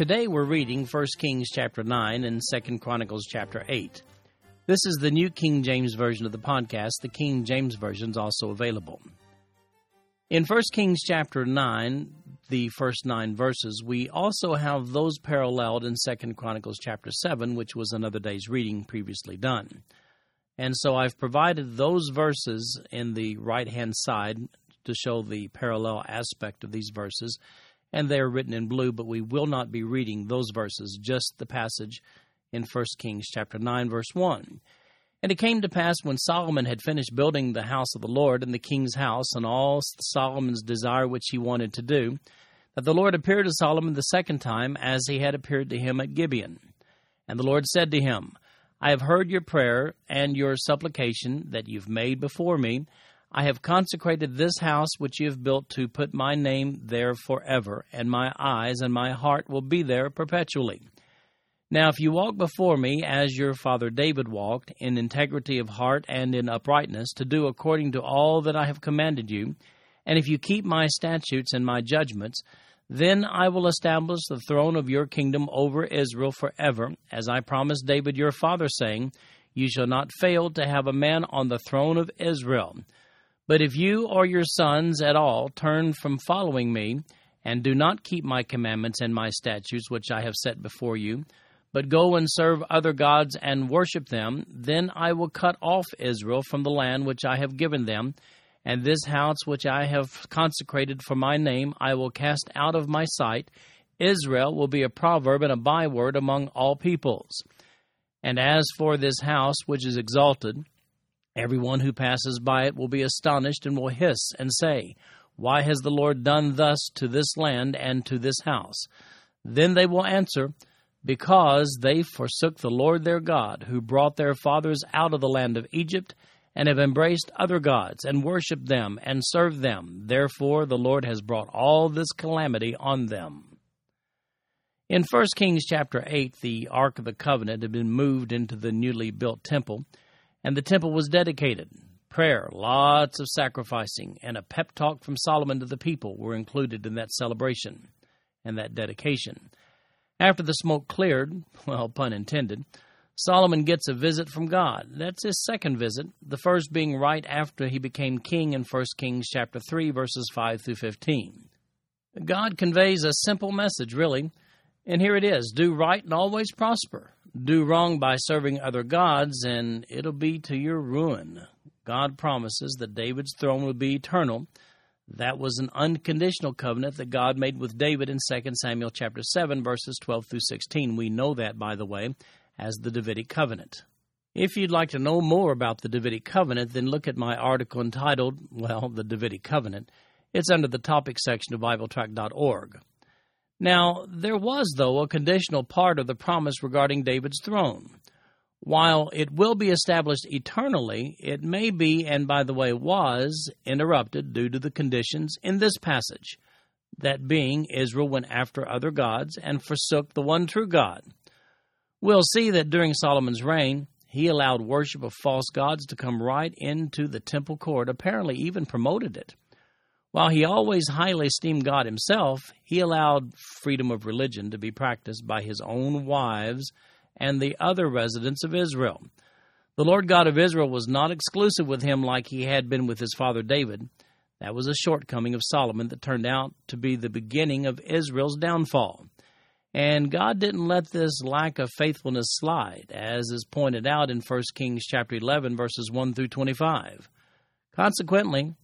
Today we're reading 1 Kings chapter 9 and 2 Chronicles chapter 8. This is the New King James Version of the podcast. The King James Version is also available. In 1 Kings chapter 9, the first nine verses, we also have those paralleled in 2 Chronicles chapter 7, which was another day's reading previously done. And so I've provided those verses in the right hand side to show the parallel aspect of these verses. And they are written in blue, but we will not be reading those verses, just the passage in 1 Kings chapter 9, verse 1. And it came to pass when Solomon had finished building the house of the Lord and the king's house and all Solomon's desire which he wanted to do, that the Lord appeared to Solomon the second time as he had appeared to him at Gibeon. And the Lord said to him, I have heard your prayer and your supplication that you've made before me. I have consecrated this house which you have built to put my name there forever, and my eyes and my heart will be there perpetually. Now, if you walk before me as your father David walked, in integrity of heart and in uprightness, to do according to all that I have commanded you, and if you keep my statutes and my judgments, then I will establish the throne of your kingdom over Israel forever, as I promised David your father, saying, You shall not fail to have a man on the throne of Israel. But if you or your sons at all turn from following me, and do not keep my commandments and my statutes which I have set before you, but go and serve other gods and worship them, then I will cut off Israel from the land which I have given them, and this house which I have consecrated for my name I will cast out of my sight. Israel will be a proverb and a byword among all peoples. And as for this house which is exalted, everyone who passes by it will be astonished and will hiss and say, Why has the Lord done thus to this land and to this house? Then they will answer, Because they forsook the Lord their God, who brought their fathers out of the land of Egypt and have embraced other gods and worshipped them and served them. Therefore, the Lord has brought all this calamity on them. In 1 Kings chapter 8, the Ark of the Covenant had been moved into the newly built temple, and the temple was dedicated. Prayer, lots of sacrificing, and a pep talk from Solomon to the people were included in that celebration and that dedication. After the smoke cleared, well, pun intended, Solomon gets a visit from God. That's his second visit, the first being right after he became king in 1 Kings chapter 3 verses 5 through 15. God conveys a simple message, really, and here it is, do right and always prosper. Do wrong by serving other gods and it'll be to your ruin. God promises that David's throne will be eternal. That was an unconditional covenant that God made with David in 2 Samuel chapter 7 verses 12 through 16. We know that by the way as the Davidic Covenant. If you'd like to know more about the Davidic Covenant, then look at my article entitled, well, the Davidic Covenant. It's under the topic section of BibleTrack.org. Now, there was, though, a conditional part of the promise regarding David's throne. While it will be established eternally, it may be, and by the way, was, interrupted due to the conditions in this passage. That being, Israel went after other gods and forsook the one true God. We'll see that during Solomon's reign, he allowed worship of false gods to come right into the temple court, apparently, even promoted it. While he always highly esteemed God himself, he allowed freedom of religion to be practiced by his own wives and the other residents of Israel. The Lord God of Israel was not exclusive with him like he had been with his father David. That was a shortcoming of Solomon that turned out to be the beginning of Israel's downfall. And God didn't let this lack of faithfulness slide, as is pointed out in 1 Kings chapter 11 verses 1 through 25. Consequently,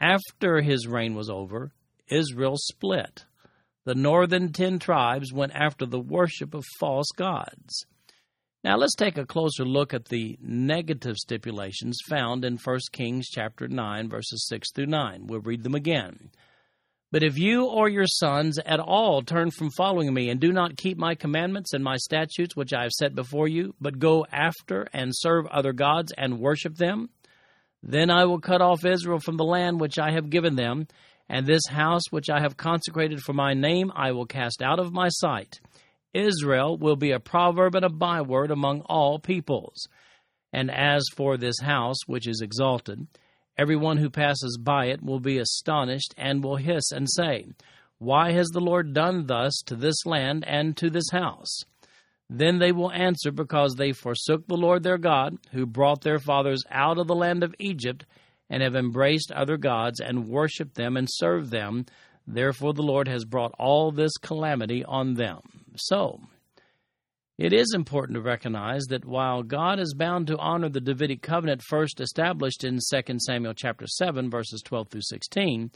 after his reign was over, Israel split. The northern 10 tribes went after the worship of false gods. Now let's take a closer look at the negative stipulations found in 1 Kings chapter 9 verses 6 through 9. We'll read them again. But if you or your sons at all turn from following me and do not keep my commandments and my statutes which I have set before you, but go after and serve other gods and worship them, then I will cut off Israel from the land which I have given them, and this house which I have consecrated for my name I will cast out of my sight. Israel will be a proverb and a byword among all peoples. And as for this house which is exalted, Everyone who passes by it will be astonished and will hiss and say, Why has the Lord done thus to this land and to this house? Then they will answer, Because they forsook the Lord their God, who brought their fathers out of the land of Egypt, and have embraced other gods and worshipped them and served them. Therefore the Lord has brought all this calamity on them. So, it is important to recognize that while God is bound to honor the Davidic covenant first established in 2 Samuel chapter 7 verses 12 through 16,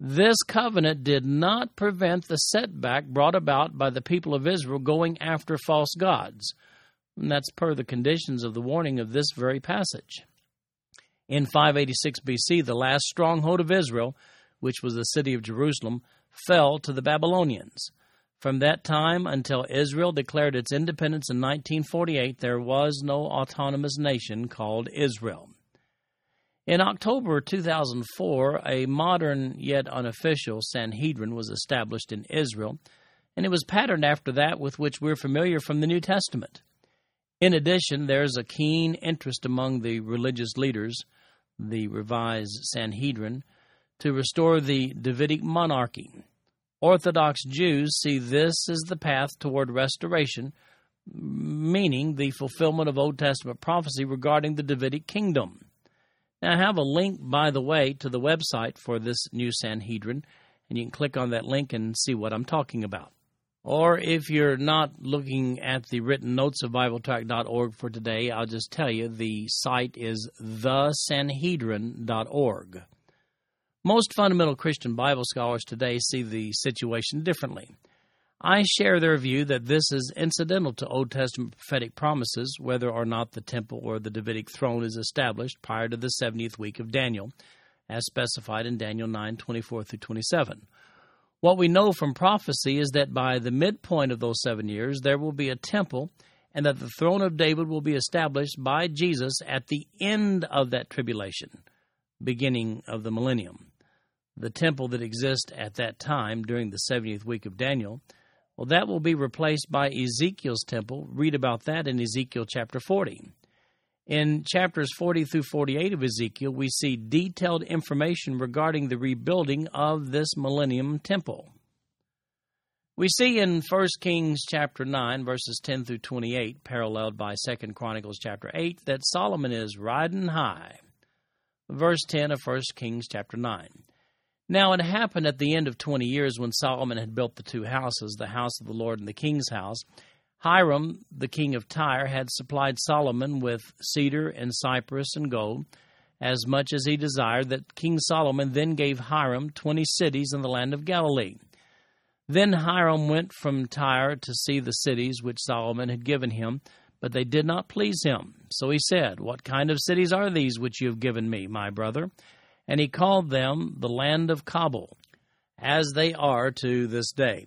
this covenant did not prevent the setback brought about by the people of Israel going after false gods. And that's per the conditions of the warning of this very passage. In 586 BC, the last stronghold of Israel, which was the city of Jerusalem, fell to the Babylonians. From that time until Israel declared its independence in 1948, there was no autonomous nation called Israel. In October 2004, a modern yet unofficial Sanhedrin was established in Israel, and it was patterned after that with which we're familiar from the New Testament. In addition, there's a keen interest among the religious leaders, the revised Sanhedrin, to restore the Davidic monarchy. Orthodox Jews see this as the path toward restoration, meaning the fulfillment of Old Testament prophecy regarding the Davidic kingdom. Now, I have a link, by the way, to the website for this new Sanhedrin, and you can click on that link and see what I'm talking about. Or if you're not looking at the written notes of BibleTrack.org for today, I'll just tell you the site is thesanhedrin.org. Most fundamental Christian Bible scholars today see the situation differently. I share their view that this is incidental to Old Testament prophetic promises, whether or not the temple or the Davidic throne is established prior to the 70th week of Daniel, as specified in Daniel 9 24 through 27. What we know from prophecy is that by the midpoint of those seven years, there will be a temple, and that the throne of David will be established by Jesus at the end of that tribulation, beginning of the millennium the temple that exists at that time during the 70th week of Daniel, well, that will be replaced by Ezekiel's temple. Read about that in Ezekiel chapter 40. In chapters 40 through 48 of Ezekiel, we see detailed information regarding the rebuilding of this millennium temple. We see in 1 Kings chapter 9 verses 10 through 28 paralleled by 2 Chronicles chapter 8 that Solomon is riding high. Verse 10 of 1 Kings chapter 9. Now it happened at the end of twenty years when Solomon had built the two houses, the house of the Lord and the king's house. Hiram, the king of Tyre, had supplied Solomon with cedar and cypress and gold, as much as he desired, that King Solomon then gave Hiram twenty cities in the land of Galilee. Then Hiram went from Tyre to see the cities which Solomon had given him, but they did not please him. So he said, What kind of cities are these which you have given me, my brother? And he called them the land of Cabul, as they are to this day.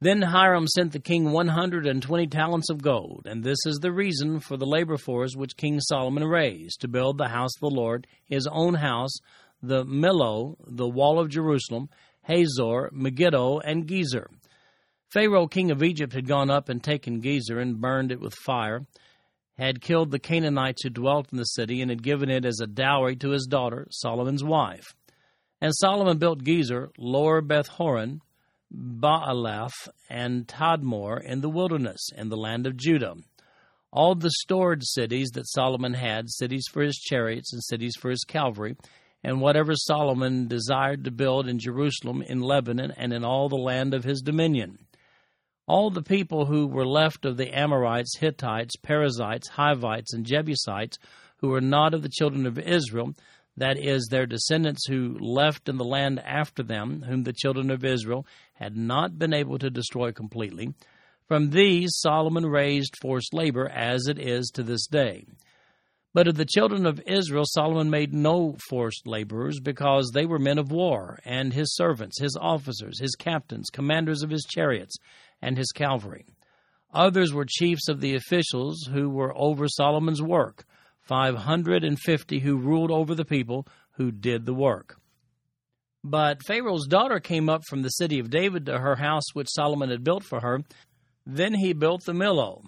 Then Hiram sent the king 120 talents of gold, and this is the reason for the labor force which King Solomon raised to build the house of the Lord, his own house, the Millo, the wall of Jerusalem, Hazor, Megiddo, and Gezer. Pharaoh, king of Egypt, had gone up and taken Gezer and burned it with fire had killed the Canaanites who dwelt in the city and had given it as a dowry to his daughter, Solomon's wife. And Solomon built Gezer, Lower Beth Horon, Baalath, and Tadmor in the wilderness, in the land of Judah. All the stored cities that Solomon had, cities for his chariots and cities for his cavalry, and whatever Solomon desired to build in Jerusalem, in Lebanon, and in all the land of his dominion. All the people who were left of the Amorites, Hittites, Perizzites, Hivites, and Jebusites, who were not of the children of Israel, that is, their descendants who left in the land after them, whom the children of Israel had not been able to destroy completely, from these Solomon raised forced labor as it is to this day. But of the children of Israel, Solomon made no forced laborers, because they were men of war, and his servants, his officers, his captains, commanders of his chariots, and his cavalry. Others were chiefs of the officials who were over Solomon's work, five hundred and fifty who ruled over the people who did the work. But Pharaoh's daughter came up from the city of David to her house which Solomon had built for her. Then he built the Millo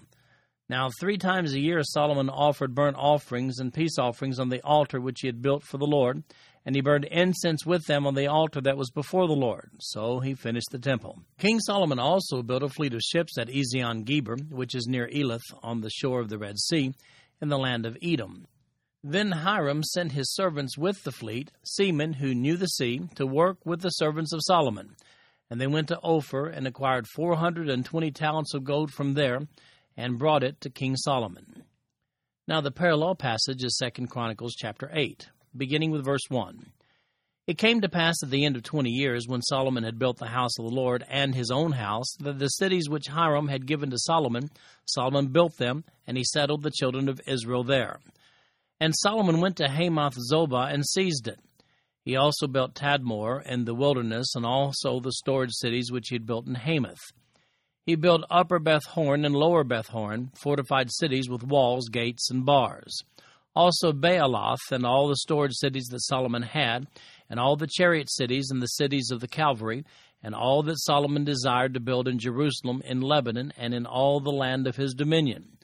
now, three times a year Solomon offered burnt offerings and peace offerings on the altar which he had built for the Lord, and he burned incense with them on the altar that was before the Lord. So he finished the temple. King Solomon also built a fleet of ships at Ezion Geber, which is near Elath on the shore of the Red Sea, in the land of Edom. Then Hiram sent his servants with the fleet, seamen who knew the sea, to work with the servants of Solomon. And they went to Ophir and acquired four hundred and twenty talents of gold from there and brought it to King Solomon. Now the parallel passage is 2 Chronicles chapter 8, beginning with verse 1. It came to pass at the end of twenty years, when Solomon had built the house of the Lord and his own house, that the cities which Hiram had given to Solomon, Solomon built them, and he settled the children of Israel there. And Solomon went to Hamath Zobah and seized it. He also built Tadmor and the wilderness, and also the storage cities which he had built in Hamath. He built Upper Beth Horon and Lower Beth Horon, fortified cities with walls, gates, and bars. Also Baalath and all the storage cities that Solomon had, and all the chariot cities and the cities of the cavalry, and all that Solomon desired to build in Jerusalem, in Lebanon, and in all the land of his dominion.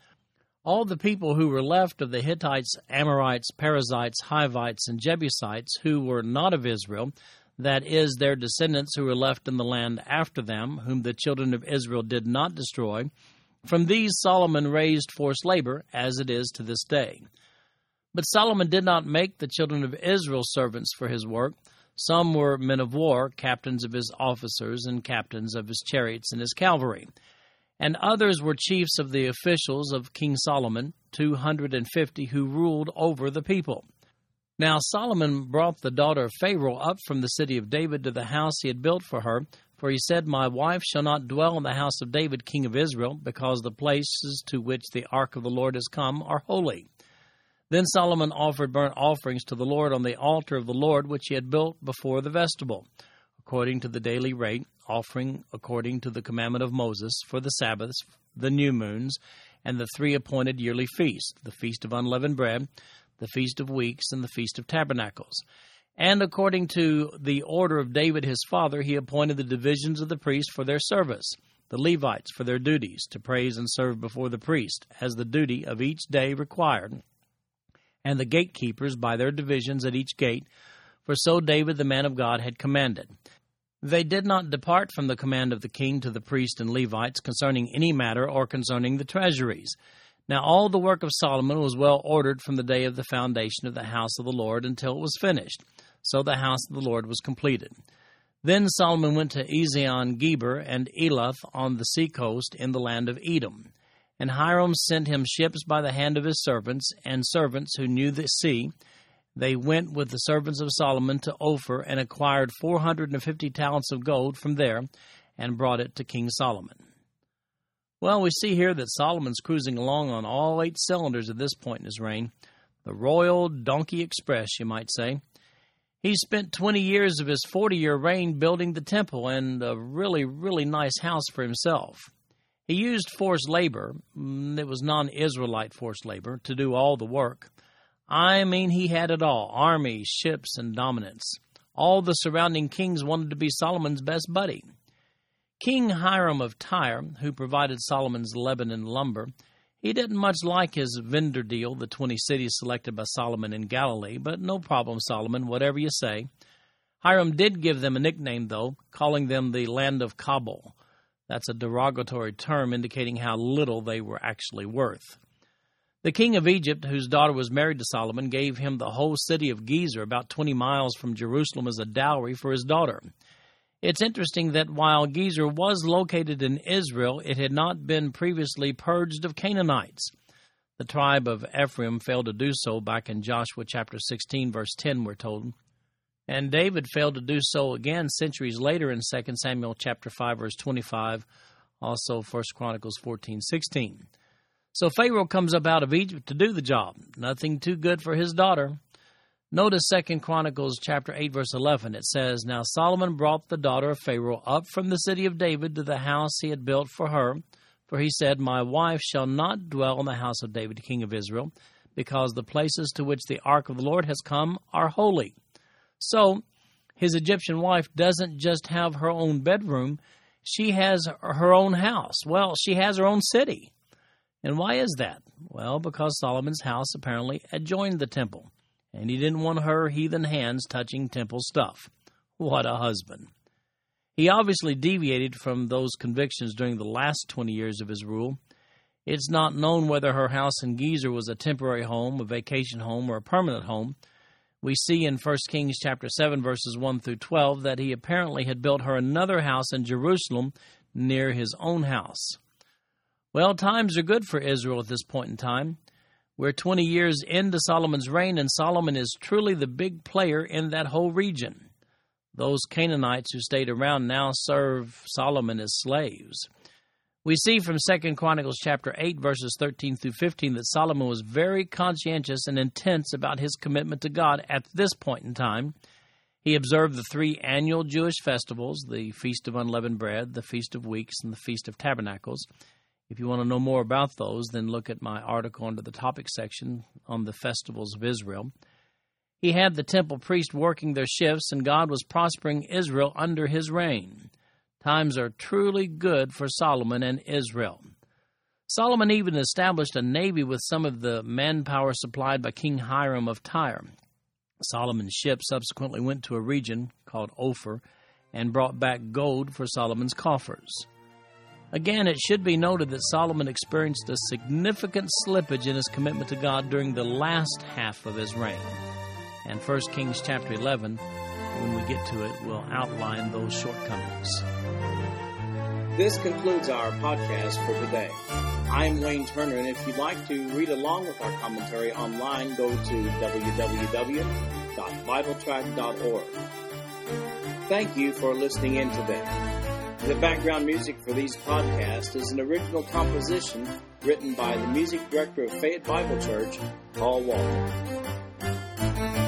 All the people who were left of the Hittites, Amorites, Perizzites, Hivites, and Jebusites, who were not of Israel, that is, their descendants who were left in the land after them, whom the children of Israel did not destroy. From these Solomon raised forced labor, as it is to this day. But Solomon did not make the children of Israel servants for his work. Some were men of war, captains of his officers, and captains of his chariots and his cavalry. And others were chiefs of the officials of King Solomon, two hundred and fifty, who ruled over the people. Now Solomon brought the daughter of Pharaoh up from the city of David to the house he had built for her, for he said, My wife shall not dwell in the house of David king of Israel, because the places to which the ark of the Lord has come are holy. Then Solomon offered burnt offerings to the Lord on the altar of the Lord which he had built before the vestibule, according to the daily rate, offering according to the commandment of Moses for the Sabbaths, the new moons, and the three appointed yearly feasts, the feast of unleavened bread, the Feast of Weeks, and the Feast of Tabernacles. And according to the order of David his father, he appointed the divisions of the priests for their service, the Levites for their duties, to praise and serve before the priest, as the duty of each day required, and the gatekeepers by their divisions at each gate, for so David the man of God had commanded. They did not depart from the command of the king to the priests and Levites concerning any matter or concerning the treasuries. Now all the work of Solomon was well ordered from the day of the foundation of the house of the Lord until it was finished. So the house of the Lord was completed. Then Solomon went to Ezion Geber and Elath on the seacoast in the land of Edom. And Hiram sent him ships by the hand of his servants, and servants who knew the sea. They went with the servants of Solomon to Ophir and acquired four hundred and fifty talents of gold from there, and brought it to King Solomon. Well, we see here that Solomon's cruising along on all eight cylinders at this point in his reign. The Royal Donkey Express, you might say. He spent 20 years of his 40 year reign building the temple and a really, really nice house for himself. He used forced labor, mm, it was non Israelite forced labor, to do all the work. I mean, he had it all armies, ships, and dominance. All the surrounding kings wanted to be Solomon's best buddy. King Hiram of Tyre, who provided Solomon's Lebanon lumber, he didn't much like his vendor deal, the 20 cities selected by Solomon in Galilee, but no problem, Solomon, whatever you say. Hiram did give them a nickname, though, calling them the land of Cabul. That's a derogatory term indicating how little they were actually worth. The king of Egypt, whose daughter was married to Solomon, gave him the whole city of Gezer, about 20 miles from Jerusalem, as a dowry for his daughter. It's interesting that while Gezer was located in Israel, it had not been previously purged of Canaanites. The tribe of Ephraim failed to do so back in Joshua chapter 16, verse 10, we're told. And David failed to do so again centuries later in 2 Samuel chapter 5, verse 25, also 1 Chronicles 14, 16. So Pharaoh comes up out of Egypt to do the job. Nothing too good for his daughter. Notice Second Chronicles chapter 8 verse 11. It says, Now Solomon brought the daughter of Pharaoh up from the city of David to the house he had built for her, for he said, My wife shall not dwell in the house of David, king of Israel, because the places to which the ark of the Lord has come are holy. So, his Egyptian wife doesn't just have her own bedroom, she has her own house. Well, she has her own city. And why is that? Well, because Solomon's house apparently adjoined the temple, and he didn't want her heathen hands touching temple stuff. What a husband. He obviously deviated from those convictions during the last 20 years of his rule. It's not known whether her house in Gezer was a temporary home, a vacation home, or a permanent home. We see in 1 Kings chapter 7 verses 1 through 12 that he apparently had built her another house in Jerusalem near his own house. Well, times are good for Israel at this point in time. We're 20 years into Solomon's reign, and Solomon is truly the big player in that whole region. Those Canaanites who stayed around now serve Solomon as slaves. We see from 2 Chronicles chapter 8 verses 13 through 15 that Solomon was very conscientious and intense about his commitment to God at this point in time. He observed the three annual Jewish festivals, the Feast of Unleavened Bread, the Feast of Weeks, and the Feast of Tabernacles. If you want to know more about those, then look at my article under the topic section on the festivals of Israel. He had the temple priest working their shifts, and God was prospering Israel under his reign. Times are truly good for Solomon and Israel. Solomon even established a navy with some of the manpower supplied by King Hiram of Tyre. Solomon's ship subsequently went to a region called Ophir and brought back gold for Solomon's coffers. Again, it should be noted that Solomon experienced a significant slippage in his commitment to God during the last half of his reign. And 1 Kings chapter 11 when we get to it, we'll outline those shortcomings. This concludes our podcast for today. I'm Wayne Turner, and if you'd like to read along with our commentary online, go to www.bibletrack.org. Thank you for listening in today. The background music for these podcasts is an original composition written by the music director of Fayette Bible Church, Paul Walker.